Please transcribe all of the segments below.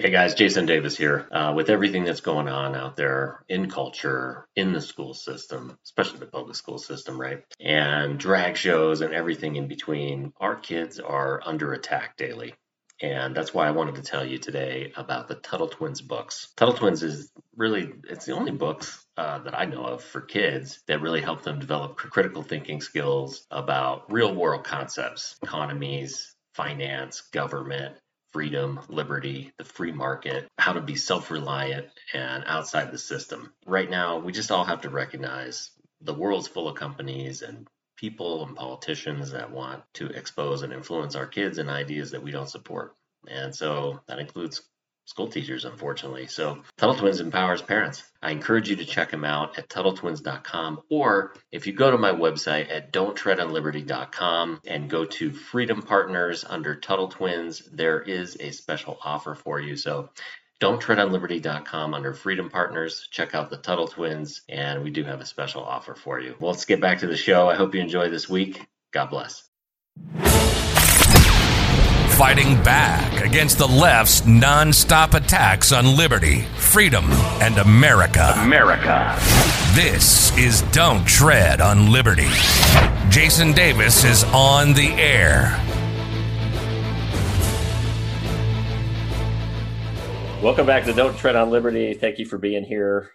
Hey guys, Jason Davis here. Uh, with everything that's going on out there in culture, in the school system, especially the public school system, right? And drag shows and everything in between, our kids are under attack daily. And that's why I wanted to tell you today about the Tuttle Twins books. Tuttle Twins is really, it's the only books uh, that I know of for kids that really help them develop critical thinking skills about real world concepts, economies, finance, government, freedom, liberty, the free market, how to be self reliant and outside the system. Right now, we just all have to recognize the world's full of companies and people and politicians that want to expose and influence our kids and ideas that we don't support. And so that includes school teachers, unfortunately. So Tuttle Twins empowers parents. I encourage you to check them out at TuttleTwins.com or if you go to my website at don'ttreadonliberty.com and go to Freedom Partners under Tuttle Twins, there is a special offer for you. So don'ttreadonliberty.com under Freedom Partners. Check out the Tuttle Twins, and we do have a special offer for you. Well, let's get back to the show. I hope you enjoy this week. God bless fighting back against the left's non-stop attacks on liberty, freedom, and America. America. This is Don't Tread on Liberty. Jason Davis is on the air. Welcome back to Don't Tread on Liberty. Thank you for being here.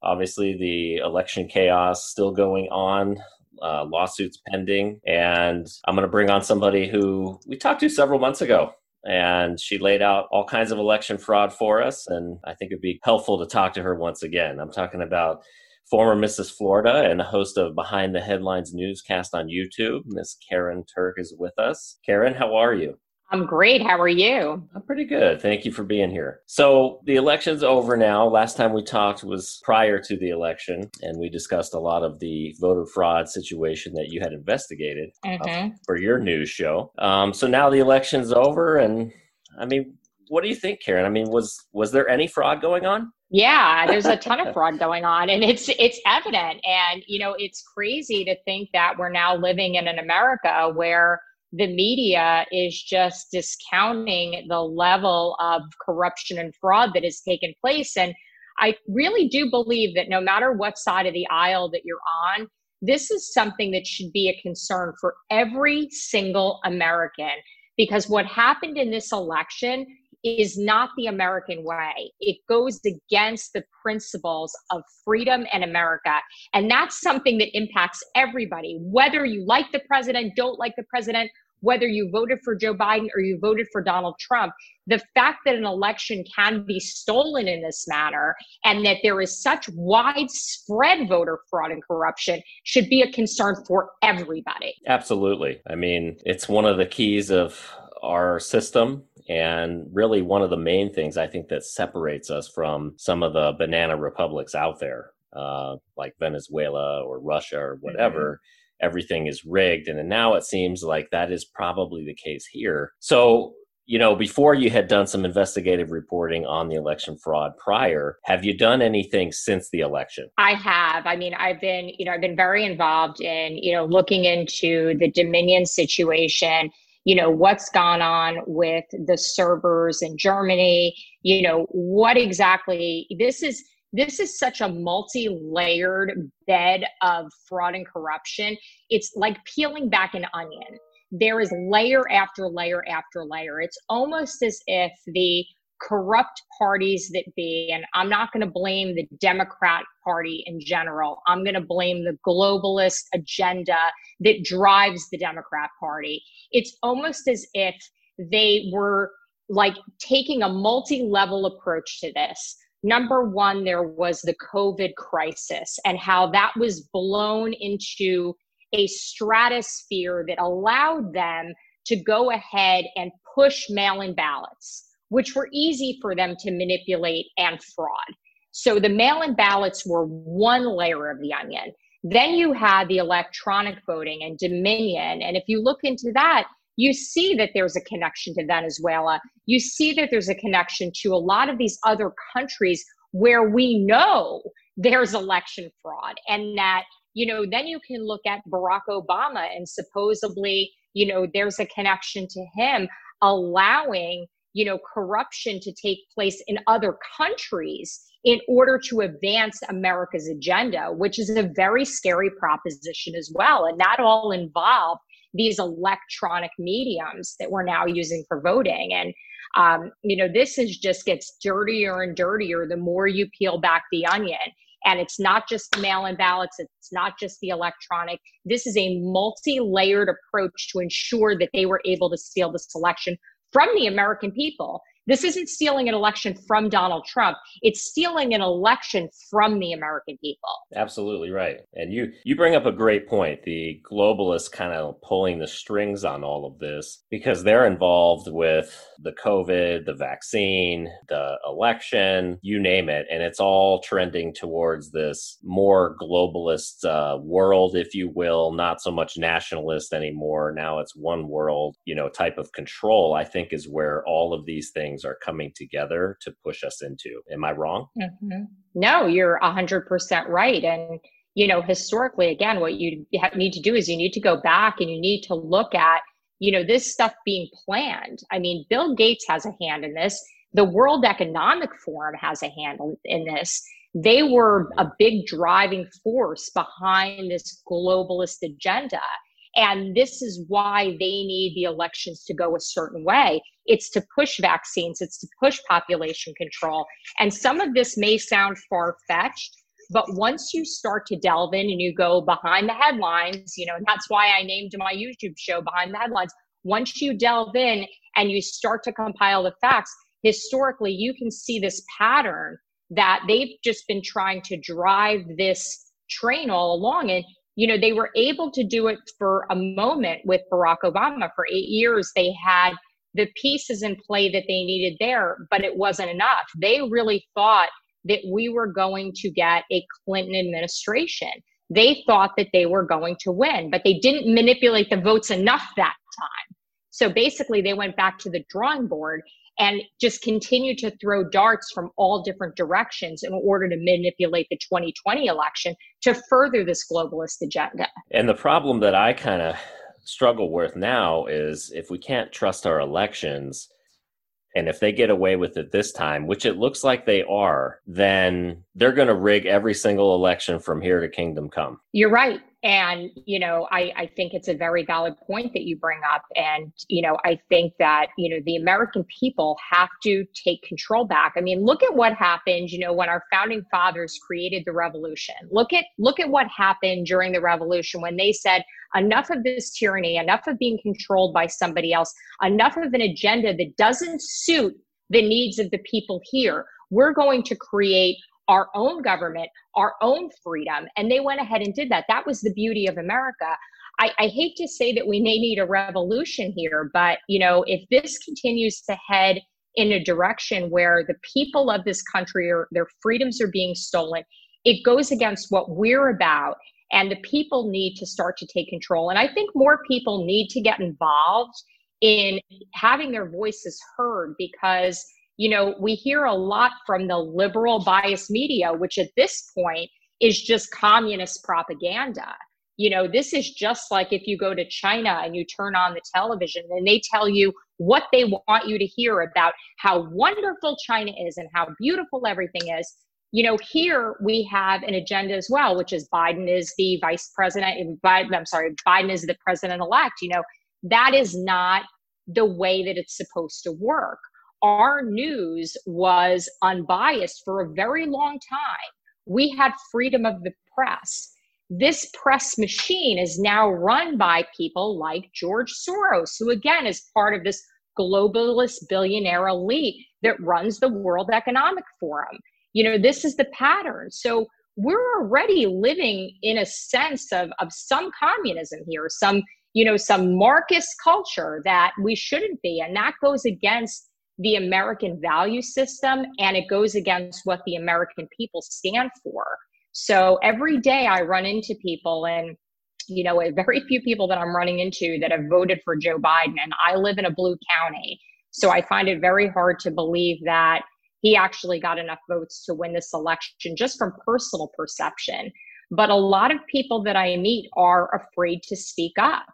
Obviously, the election chaos still going on uh, lawsuits pending. And I'm going to bring on somebody who we talked to several months ago. And she laid out all kinds of election fraud for us. And I think it'd be helpful to talk to her once again. I'm talking about former Mrs. Florida and a host of Behind the Headlines newscast on YouTube. Miss Karen Turk is with us. Karen, how are you? I'm great. How are you? I'm pretty good. Thank you for being here. So, the election's over now. Last time we talked was prior to the election, and we discussed a lot of the voter fraud situation that you had investigated uh, mm-hmm. uh, for your news show. Um, so, now the election's over, and I mean, what do you think, Karen? I mean, was was there any fraud going on? Yeah, there's a ton of fraud going on and it's it's evident and you know, it's crazy to think that we're now living in an America where the media is just discounting the level of corruption and fraud that has taken place. And I really do believe that no matter what side of the aisle that you're on, this is something that should be a concern for every single American. Because what happened in this election is not the American way. It goes against the principles of freedom and America. And that's something that impacts everybody, whether you like the president, don't like the president, whether you voted for Joe Biden or you voted for Donald Trump, the fact that an election can be stolen in this manner and that there is such widespread voter fraud and corruption should be a concern for everybody. Absolutely. I mean, it's one of the keys of our system and really one of the main things I think that separates us from some of the banana republics out there, uh, like Venezuela or Russia or whatever. Mm-hmm everything is rigged. And now it seems like that is probably the case here. So, you know, before you had done some investigative reporting on the election fraud prior, have you done anything since the election? I have. I mean, I've been, you know, I've been very involved in, you know, looking into the Dominion situation you know what's gone on with the servers in germany you know what exactly this is this is such a multi-layered bed of fraud and corruption. It's like peeling back an onion. There is layer after layer after layer. It's almost as if the corrupt parties that be and i'm not going to blame the democrat party in general. I'm going to blame the globalist agenda that drives the democrat party. It's almost as if they were like taking a multi-level approach to this number one, there was the COVID crisis and how that was blown into a stratosphere that allowed them to go ahead and push mail in ballots, which were easy for them to manipulate and fraud. So the mail in ballots were one layer of the onion. Then you had the electronic voting and Dominion. And if you look into that, you see that there's a connection to Venezuela. You see that there's a connection to a lot of these other countries where we know there's election fraud and that, you know, then you can look at Barack Obama and supposedly, you know, there's a connection to him allowing you know, corruption to take place in other countries in order to advance America's agenda, which is a very scary proposition as well. And that all involved these electronic mediums that we're now using for voting. And, um, you know, this is just gets dirtier and dirtier the more you peel back the onion. And it's not just the mail in ballots, it's not just the electronic. This is a multi layered approach to ensure that they were able to steal this election from the American people. This isn't stealing an election from Donald Trump. It's stealing an election from the American people. Absolutely right. And you you bring up a great point. The globalists kind of pulling the strings on all of this because they're involved with the COVID, the vaccine, the election, you name it, and it's all trending towards this more globalist uh, world, if you will, not so much nationalist anymore. Now it's one world, you know, type of control. I think is where all of these things things are coming together to push us into. Am I wrong? Mm-hmm. No, you're 100% right. And, you know, historically, again, what you need to do is you need to go back and you need to look at, you know, this stuff being planned. I mean, Bill Gates has a hand in this. The World Economic Forum has a hand in this. They were a big driving force behind this globalist agenda. And this is why they need the elections to go a certain way. It's to push vaccines, it's to push population control. And some of this may sound far fetched, but once you start to delve in and you go behind the headlines, you know, and that's why I named my YouTube show Behind the Headlines. Once you delve in and you start to compile the facts, historically, you can see this pattern that they've just been trying to drive this train all along. And you know, they were able to do it for a moment with Barack Obama. For eight years, they had the pieces in play that they needed there, but it wasn't enough. They really thought that we were going to get a Clinton administration. They thought that they were going to win, but they didn't manipulate the votes enough that time. So basically, they went back to the drawing board and just continue to throw darts from all different directions in order to manipulate the 2020 election to further this globalist agenda. And the problem that I kind of struggle with now is if we can't trust our elections, and if they get away with it this time, which it looks like they are, then they're going to rig every single election from here to kingdom come. You're right. And, you know, I, I think it's a very valid point that you bring up. And, you know, I think that, you know, the American people have to take control back. I mean, look at what happened, you know, when our founding fathers created the revolution. Look at look at what happened during the revolution when they said, enough of this tyranny, enough of being controlled by somebody else, enough of an agenda that doesn't suit the needs of the people here. We're going to create our own government, our own freedom. And they went ahead and did that. That was the beauty of America. I, I, hate to say that we may need a revolution here, but you know, if this continues to head in a direction where the people of this country are their freedoms are being stolen, it goes against what we're about. And the people need to start to take control. And I think more people need to get involved in having their voices heard because you know, we hear a lot from the liberal bias media, which at this point is just communist propaganda. You know, this is just like if you go to China and you turn on the television and they tell you what they want you to hear about how wonderful China is and how beautiful everything is. You know, here we have an agenda as well, which is Biden is the vice president. I'm sorry, Biden is the president elect. You know, that is not the way that it's supposed to work our news was unbiased for a very long time. We had freedom of the press. This press machine is now run by people like George Soros, who again is part of this globalist billionaire elite that runs the World Economic Forum. You know, this is the pattern. So we're already living in a sense of, of some communism here, some, you know, some Marxist culture that we shouldn't be. And that goes against the American value system and it goes against what the American people stand for. So every day I run into people and you know, very few people that I'm running into that have voted for Joe Biden and I live in a blue county. So I find it very hard to believe that he actually got enough votes to win this election just from personal perception. But a lot of people that I meet are afraid to speak up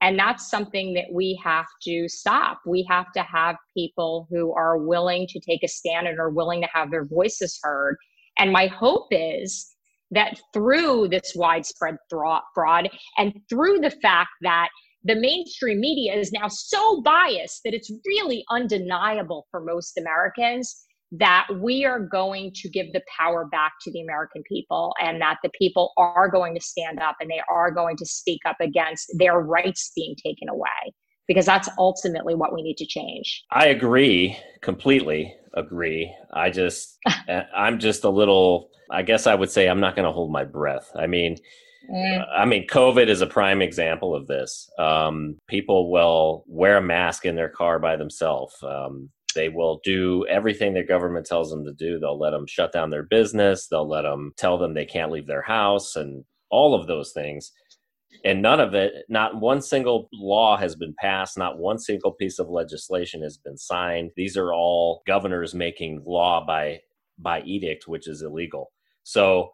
And that's something that we have to stop. We have to have people who are willing to take a stand and are willing to have their voices heard. And my hope is that through this widespread fraud and through the fact that the mainstream media is now so biased that it's really undeniable for most Americans that we are going to give the power back to the American people and that the people are going to stand up and they are going to speak up against their rights being taken away because that's ultimately what we need to change. I agree completely agree. I just I'm just a little I guess I would say I'm not going to hold my breath. I mean, mm. I mean, COVID is a prime example of this. Um, people will wear a mask in their car by themselves. Um, they will do everything the government tells them to do. They'll let them shut down their business. They'll let them tell them they can't leave their house and all of those things. And none of it, not one single law has been passed, not one single piece of legislation has been signed. These are all governors making law by by edict, which is illegal. So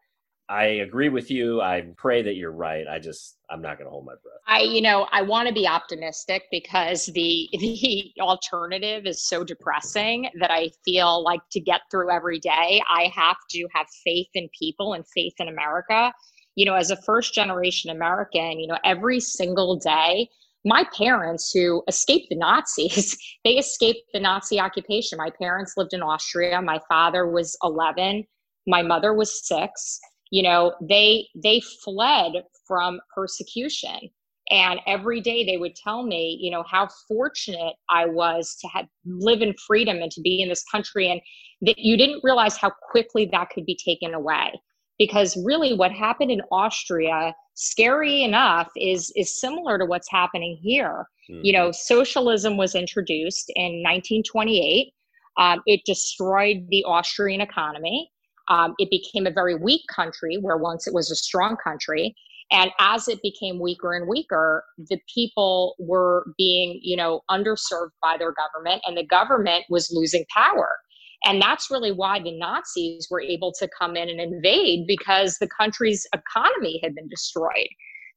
I agree with you. I pray that you're right. I just I'm not going to hold my breath. I you know, I want to be optimistic because the the alternative is so depressing that I feel like to get through every day, I have to have faith in people and faith in America. You know, as a first generation American, you know, every single day my parents who escaped the Nazis, they escaped the Nazi occupation. My parents lived in Austria. My father was 11. My mother was six you know they they fled from persecution. And every day they would tell me you know how fortunate i was to have live in freedom and to be in this country and that you didn't realize how quickly that could be taken away. Because really what happened in austria scary enough is is similar to what's happening here. Mm-hmm. you know socialism was introduced in 1928 um, it destroyed the austrian economy um, it became a very weak country where once it was a strong country. And as it became weaker and weaker, the people were being, you know, underserved by their government, and the government was losing power. And that's really why the Nazis were able to come in and invade because the country's economy had been destroyed.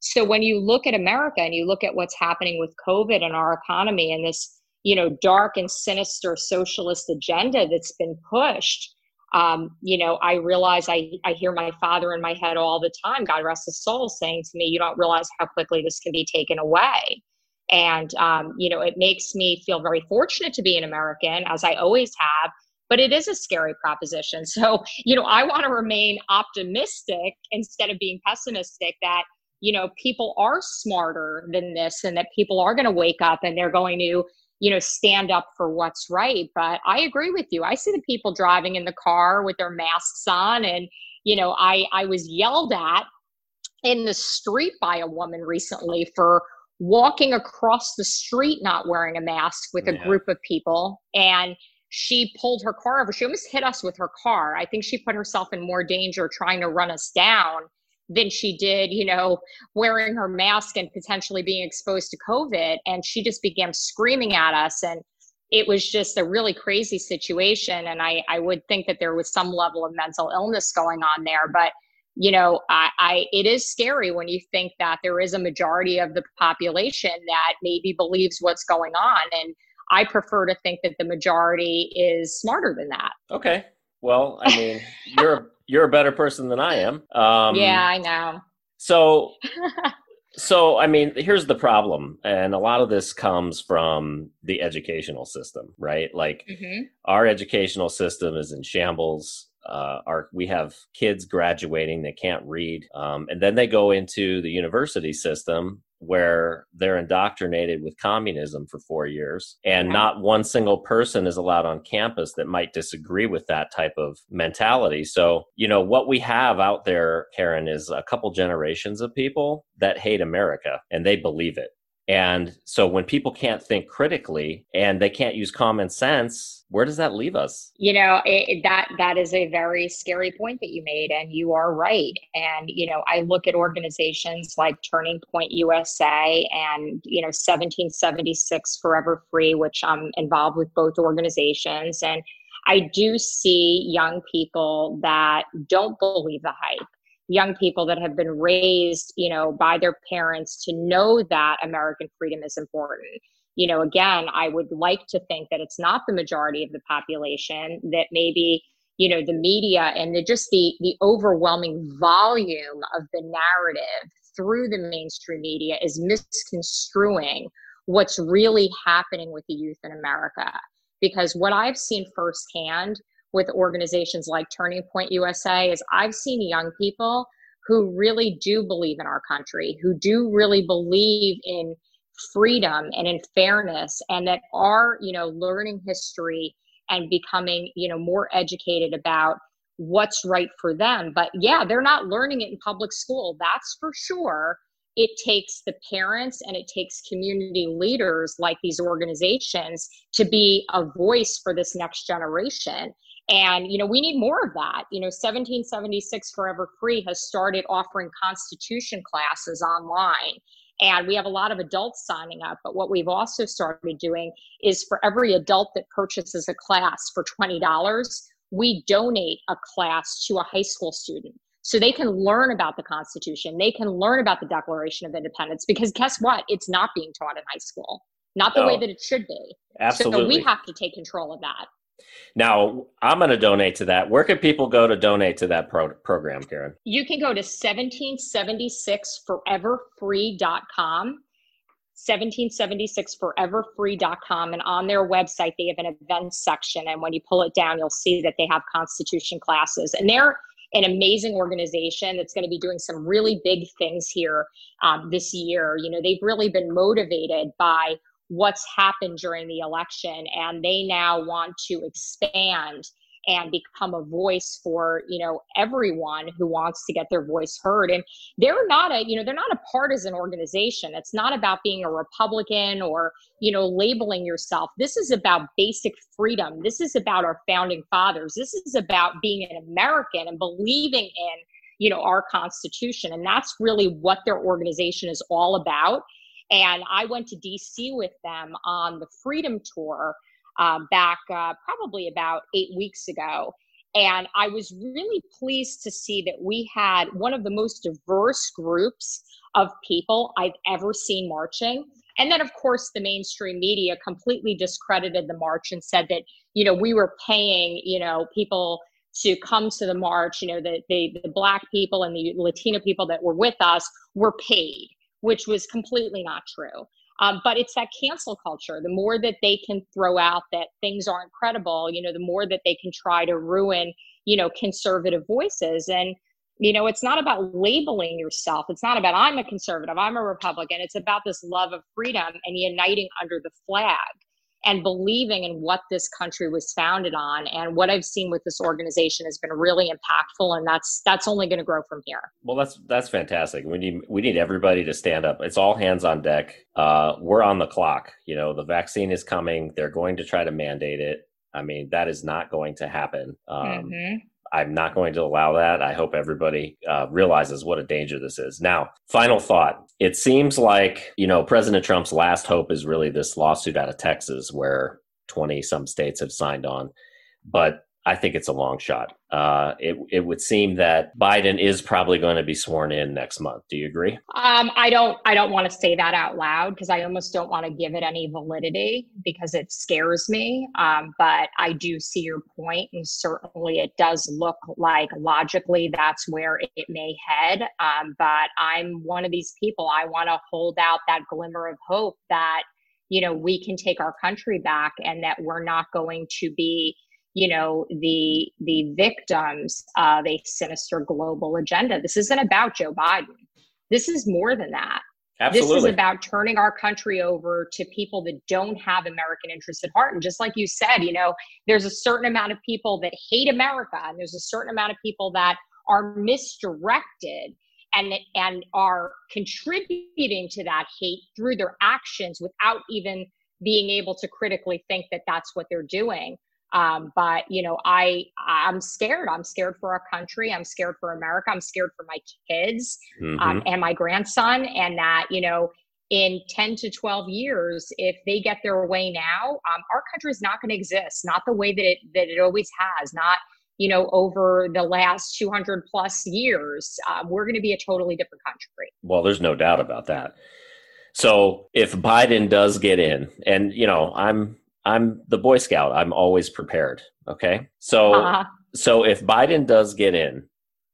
So when you look at America and you look at what's happening with COVID and our economy and this, you know, dark and sinister socialist agenda that's been pushed, um, you know, I realize I, I hear my father in my head all the time, God rest his soul, saying to me, You don't realize how quickly this can be taken away. And, um, you know, it makes me feel very fortunate to be an American, as I always have, but it is a scary proposition. So, you know, I want to remain optimistic instead of being pessimistic that, you know, people are smarter than this and that people are going to wake up and they're going to you know stand up for what's right but i agree with you. I see the people driving in the car with their masks on and you know i i was yelled at in the street by a woman recently for walking across the street not wearing a mask with a yeah. group of people and she pulled her car over. She almost hit us with her car. I think she put herself in more danger trying to run us down than she did, you know, wearing her mask and potentially being exposed to COVID. And she just began screaming at us. And it was just a really crazy situation. And I, I would think that there was some level of mental illness going on there. But, you know, I, I it is scary when you think that there is a majority of the population that maybe believes what's going on. And I prefer to think that the majority is smarter than that. Okay. Well, I mean, you're you're a better person than I am. Um, yeah, I know. So, so I mean, here's the problem, and a lot of this comes from the educational system, right? Like, mm-hmm. our educational system is in shambles. Uh, our we have kids graduating that can't read, um, and then they go into the university system where they're indoctrinated with communism for four years and not one single person is allowed on campus that might disagree with that type of mentality. So you know what we have out there karen is a couple generations of people that hate america and they believe it and so when people can't think critically and they can't use common sense, where does that leave us? You know, it, that that is a very scary point that you made and you are right. And you know, I look at organizations like Turning Point USA and you know 1776 Forever Free, which I'm involved with both organizations and I do see young people that don't believe the hype young people that have been raised, you know, by their parents to know that American freedom is important. You know, again, I would like to think that it's not the majority of the population, that maybe, you know, the media and the, just the the overwhelming volume of the narrative through the mainstream media is misconstruing what's really happening with the youth in America. Because what I've seen firsthand with organizations like Turning Point USA is I've seen young people who really do believe in our country, who do really believe in freedom and in fairness and that are, you know, learning history and becoming, you know, more educated about what's right for them. But yeah, they're not learning it in public school. That's for sure it takes the parents and it takes community leaders like these organizations to be a voice for this next generation and you know we need more of that you know 1776 forever free has started offering constitution classes online and we have a lot of adults signing up but what we've also started doing is for every adult that purchases a class for $20 we donate a class to a high school student so they can learn about the Constitution. They can learn about the Declaration of Independence because guess what? It's not being taught in high school, not the way that it should be. Absolutely. So we have to take control of that. Now, I'm going to donate to that. Where can people go to donate to that pro- program, Karen? You can go to 1776foreverfree.com. 1776foreverfree.com and on their website they have an events section and when you pull it down you'll see that they have constitution classes and they're an amazing organization that's going to be doing some really big things here um, this year. You know, they've really been motivated by what's happened during the election, and they now want to expand and become a voice for you know everyone who wants to get their voice heard. And they're not a you know they're not a partisan organization. It's not about being a republican or you know labeling yourself. This is about basic freedom. This is about our founding fathers. This is about being an american and believing in you know our constitution. And that's really what their organization is all about and i went to dc with them on the freedom tour um, back uh, probably about eight weeks ago. And I was really pleased to see that we had one of the most diverse groups of people I've ever seen marching. And then, of course, the mainstream media completely discredited the march and said that, you know, we were paying, you know, people to come to the march, you know, the, the, the black people and the Latino people that were with us were paid, which was completely not true. Um, but it's that cancel culture. The more that they can throw out that things aren't credible, you know, the more that they can try to ruin, you know, conservative voices. And, you know, it's not about labeling yourself. It's not about, I'm a conservative, I'm a Republican. It's about this love of freedom and uniting under the flag and believing in what this country was founded on. And what i've seen with this organization has been really impactful and that's that's only going to grow from here. Well that's that's fantastic. We need we need everybody to stand up. It's all hands on deck. Uh, we're on the clock. You know the vaccine is coming. They're going to try to mandate it. I mean that is not going to happen. Um, mm-hmm. I'm not going to allow that. I hope everybody uh, realizes what a danger this is. Now, final thought. It seems like, you know, President Trump's last hope is really this lawsuit out of Texas where 20 some states have signed on. But I think it's a long shot. Uh, it it would seem that Biden is probably going to be sworn in next month. Do you agree? Um, I don't. I don't want to say that out loud because I almost don't want to give it any validity because it scares me. Um, but I do see your point, and certainly it does look like logically that's where it may head. Um, but I'm one of these people. I want to hold out that glimmer of hope that you know we can take our country back and that we're not going to be you know the the victims of a sinister global agenda this isn't about joe biden this is more than that Absolutely. This is about turning our country over to people that don't have American interests at heart. And just like you said, you know, there's a certain amount of people that hate America, and there's a certain amount of people that are misdirected and and are contributing to that hate through their actions without even being able to critically think that that's what they're doing. Um, but you know, I I'm scared. I'm scared for our country. I'm scared for America. I'm scared for my kids um, mm-hmm. um, and my grandson. And that you know, in 10 to 12 years, if they get their way now, um, our country is not going to exist. Not the way that it that it always has. Not you know, over the last 200 plus years, um, we're going to be a totally different country. Well, there's no doubt about that. So if Biden does get in, and you know, I'm I'm the Boy Scout. I'm always prepared. Okay, so uh-huh. so if Biden does get in,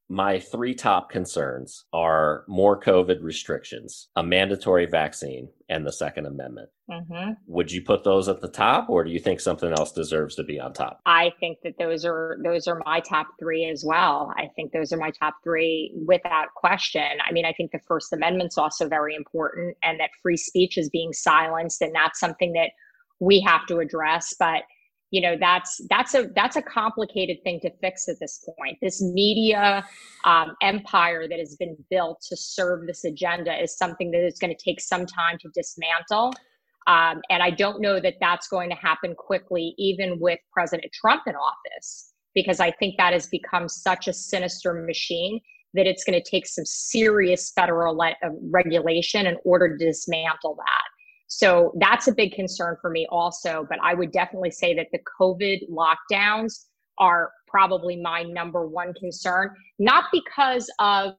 my three top concerns are more COVID restrictions, a mandatory vaccine, and the Second Amendment. Mm-hmm. Would you put those at the top, or do you think something else deserves to be on top? I think that those are those are my top three as well. I think those are my top three without question. I mean, I think the First Amendment's also very important, and that free speech is being silenced, and that's something that we have to address. But you know that's that's a that's a complicated thing to fix at this point this media um, empire that has been built to serve this agenda is something that is going to take some time to dismantle um, and i don't know that that's going to happen quickly even with president trump in office because i think that has become such a sinister machine that it's going to take some serious federal le- uh, regulation in order to dismantle that so that's a big concern for me also. But I would definitely say that the COVID lockdowns are probably my number one concern, not because of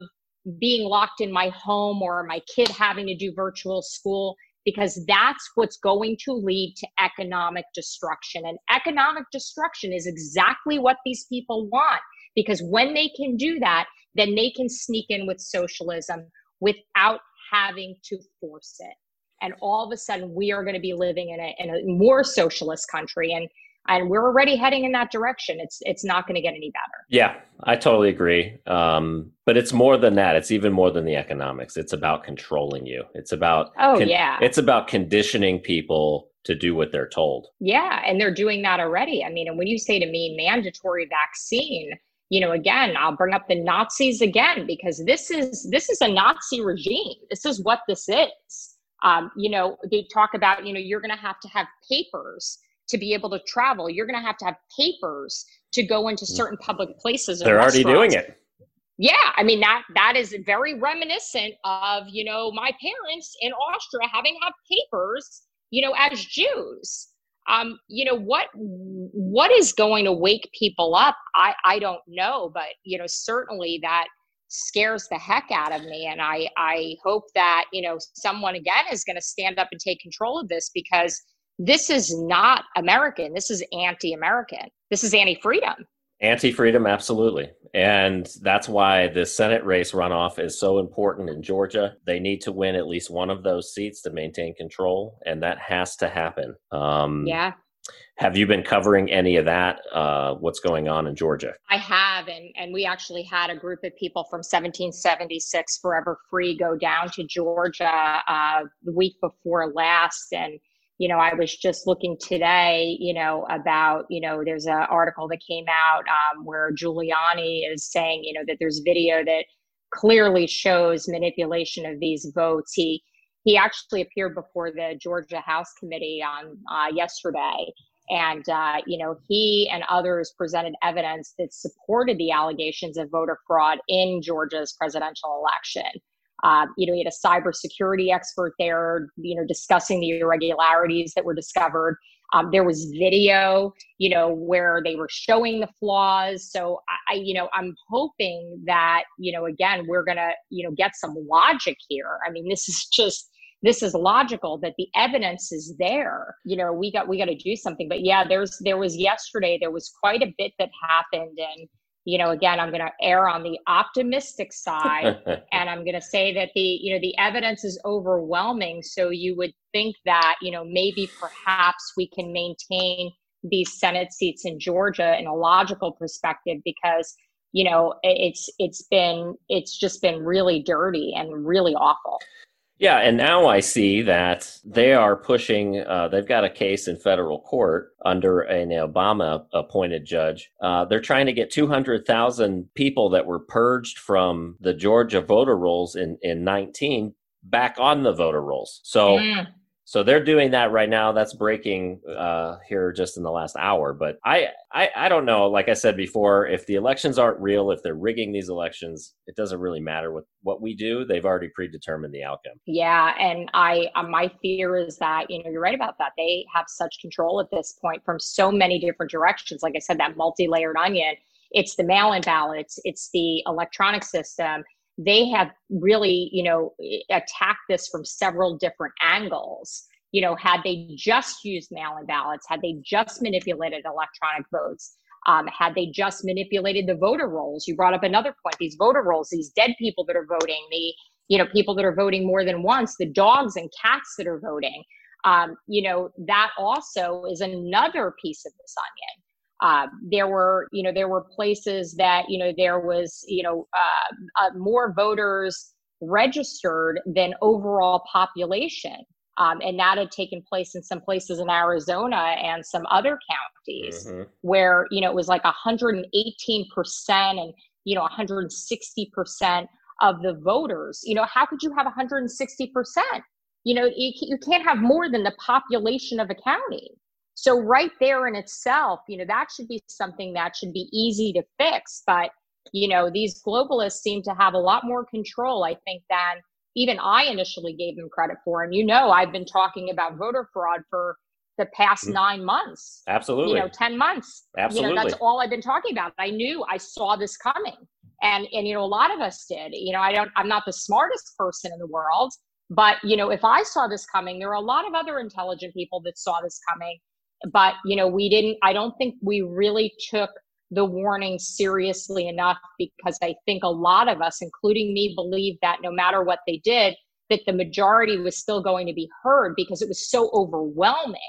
being locked in my home or my kid having to do virtual school, because that's what's going to lead to economic destruction. And economic destruction is exactly what these people want, because when they can do that, then they can sneak in with socialism without having to force it and all of a sudden we are going to be living in a, in a more socialist country and and we're already heading in that direction. It's it's not going to get any better. Yeah i totally agree. Um, but it's more than that. It's even more than the economics. It's about controlling you. It's about oh con- yeah. it's about conditioning people to do what they're told. Yeah and they're doing that already. I mean and when you say to me mandatory vaccine you know again i'll bring up the nazis again because this is this is a nazi regime. This is what this is um, you know, they talk about, you know, you're going to have to have papers to be able to travel. You're going to have to have papers to go into mm. certain public places. They're already doing it. Yeah, I mean that that is very reminiscent of you know my parents in Austria having had papers, you know, as Jews. Um, you know what what is going to wake people up? I I don't know, but you know certainly that scares the heck out of me. And i i hope that you know someone again is going to stand up and take control of this because this is not american. This is anti-american. This is anti-freedom. Anti-freedom absolutely. And that's why the senate race runoff is so important in georgia. They need to win at least one of those seats to maintain control and that has to happen. Um, yeah have you been covering any of that? Uh, what's going on in Georgia? I have, and and we actually had a group of people from 1776 Forever Free go down to Georgia uh, the week before last, and you know I was just looking today, you know about you know there's an article that came out um, where Giuliani is saying you know that there's video that clearly shows manipulation of these votes. He he actually appeared before the Georgia House Committee on uh, yesterday and, uh, you know, he and others presented evidence that supported the allegations of voter fraud in Georgia's presidential election. Uh, you know, he had a cybersecurity expert there, you know, discussing the irregularities that were discovered. Um, there was video, you know, where they were showing the flaws. So I, you know, I'm hoping that, you know, again, we're gonna, you know, get some logic here. I mean, this is just this is logical that the evidence is there. You know we got we got to do something. But yeah there's there was yesterday there was quite a bit that happened. And you know again i'm going to err on the optimistic side. And i'm going to say that the you know the evidence is overwhelming. So you would think that you know maybe perhaps we can maintain these senate seats in georgia in a logical perspective because you know it's it's been it's just been really dirty and really awful yeah, and now I see that they are pushing. Uh, they've got a case in federal court under an Obama appointed judge. Uh, they're trying to get 200,000 people that were purged from the Georgia voter rolls in, in 19 back on the voter rolls. So. Mm so they're doing that right now. That's breaking uh, here just in the last hour. But I, I, I don't know. Like I said before, if the elections aren't real, if they're rigging these elections, it doesn't really matter what what we do. They've already predetermined the outcome. Yeah, and I, uh, my fear is that you know you're right about that. They have such control at this point from so many different directions. Like I said, that multi-layered onion it's the mail in ballots, it's the electronic system. They have really, you know, attacked this from several different angles. You know, had they just used mail in ballots, had they just manipulated electronic votes, um, had they just manipulated the voter rolls, you brought up another point these voter rolls, these dead people that are voting, the you know people that are voting more than once, the dogs and cats that are voting. Um, you know that also is another piece of this onion. Uh, there were, you know, there were places that, you know, there was, you know, uh, uh, more voters registered than overall population. Um, and that had taken place in some places in Arizona and some other counties mm-hmm. where, you know, it was like 118% and, you know, 160% of the voters. You know, how could you have 160%? You know, you, you can't have more than the population of a county. So, right there in itself, you know, that should be something that should be easy to fix. But, you know, these globalists seem to have a lot more control, I think, than even I initially gave them credit for. And you know, I've been talking about voter fraud for the past mm. nine months. Absolutely. You know, 10 months. Absolutely. You know, that's all I've been talking about. I knew I saw this coming. And and you know, a lot of us did. You know, I don't I'm not the smartest person in the world, but you know, if I saw this coming, there are a lot of other intelligent people that saw this coming. But you know, we didn't I don't think we really took the warning seriously enough because I think a lot of us, including me, believe that no matter what they did, that the majority was still going to be heard because it was so overwhelming.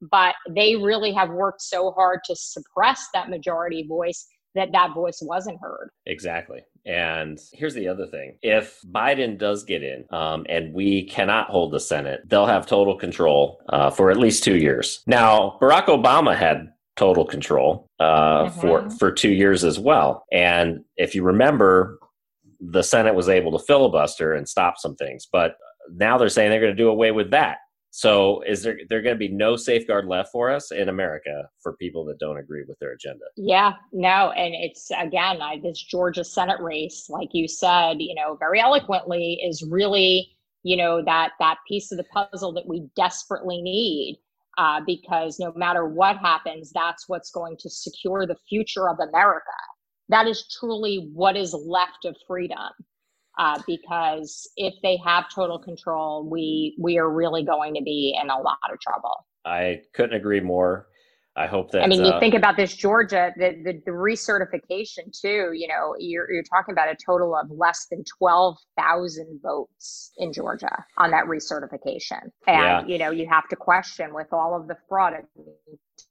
But they really have worked so hard to suppress that majority voice that that voice wasn't heard. Exactly. And here's the other thing if Biden does get in um, and we cannot hold the Senate, they'll have total control uh, for at least two years. Now, Barack Obama had total control uh, mm-hmm. for for two years as well. And if you remember, the Senate was able to filibuster and stop some things, but now they're saying they're going to do away with that. So is there there going to be no safeguard left for us in America for people that don't agree with their agenda? Yeah, no, and it's again I, this Georgia Senate race, like you said, you know, very eloquently, is really you know that that piece of the puzzle that we desperately need uh, because no matter what happens, that's what's going to secure the future of America. That is truly what is left of freedom. Uh, because if they have total control, we we are really going to be in a lot of trouble. I couldn't agree more. I hope that. I mean, you uh, think about this Georgia, the, the, the recertification too. You know, you're you're talking about a total of less than twelve thousand votes in Georgia on that recertification, and yeah. you know, you have to question with all of the fraud.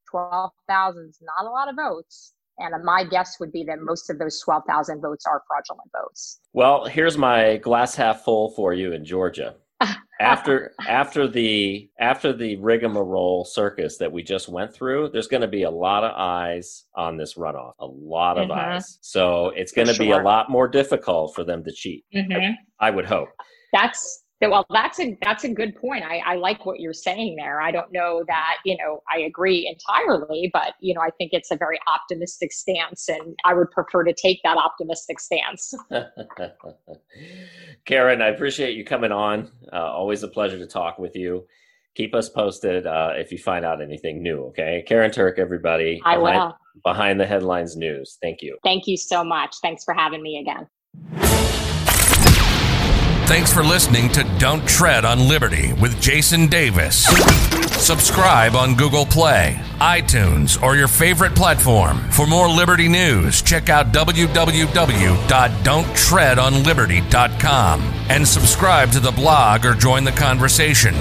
Twelve thousand is not a lot of votes. And my guess would be that most of those 12,000 votes are fraudulent votes. Well, here's my glass half full for you in Georgia after after the after the rigmarole circus that we just went through, there's going to be a lot of eyes on this runoff, a lot of mm-hmm. eyes. So it's going to sure. be a lot more difficult for them to cheat. Mm-hmm. I would hope. That's well, that's a that's a good point. I, I like what you're saying there. I don't know that you know I agree entirely, but you know I think it's a very optimistic stance, and I would prefer to take that optimistic stance. Karen, I appreciate you coming on. Uh, always a pleasure to talk with you. Keep us posted uh, if you find out anything new. Okay, Karen Turk, everybody. I behind, will. Behind the headlines news. Thank you. Thank you so much. Thanks for having me again. Thanks for listening to Don't Tread on Liberty with Jason Davis. Subscribe on Google Play, iTunes, or your favorite platform. For more Liberty news, check out www.don'ttreadonliberty.com and subscribe to the blog or join the conversation.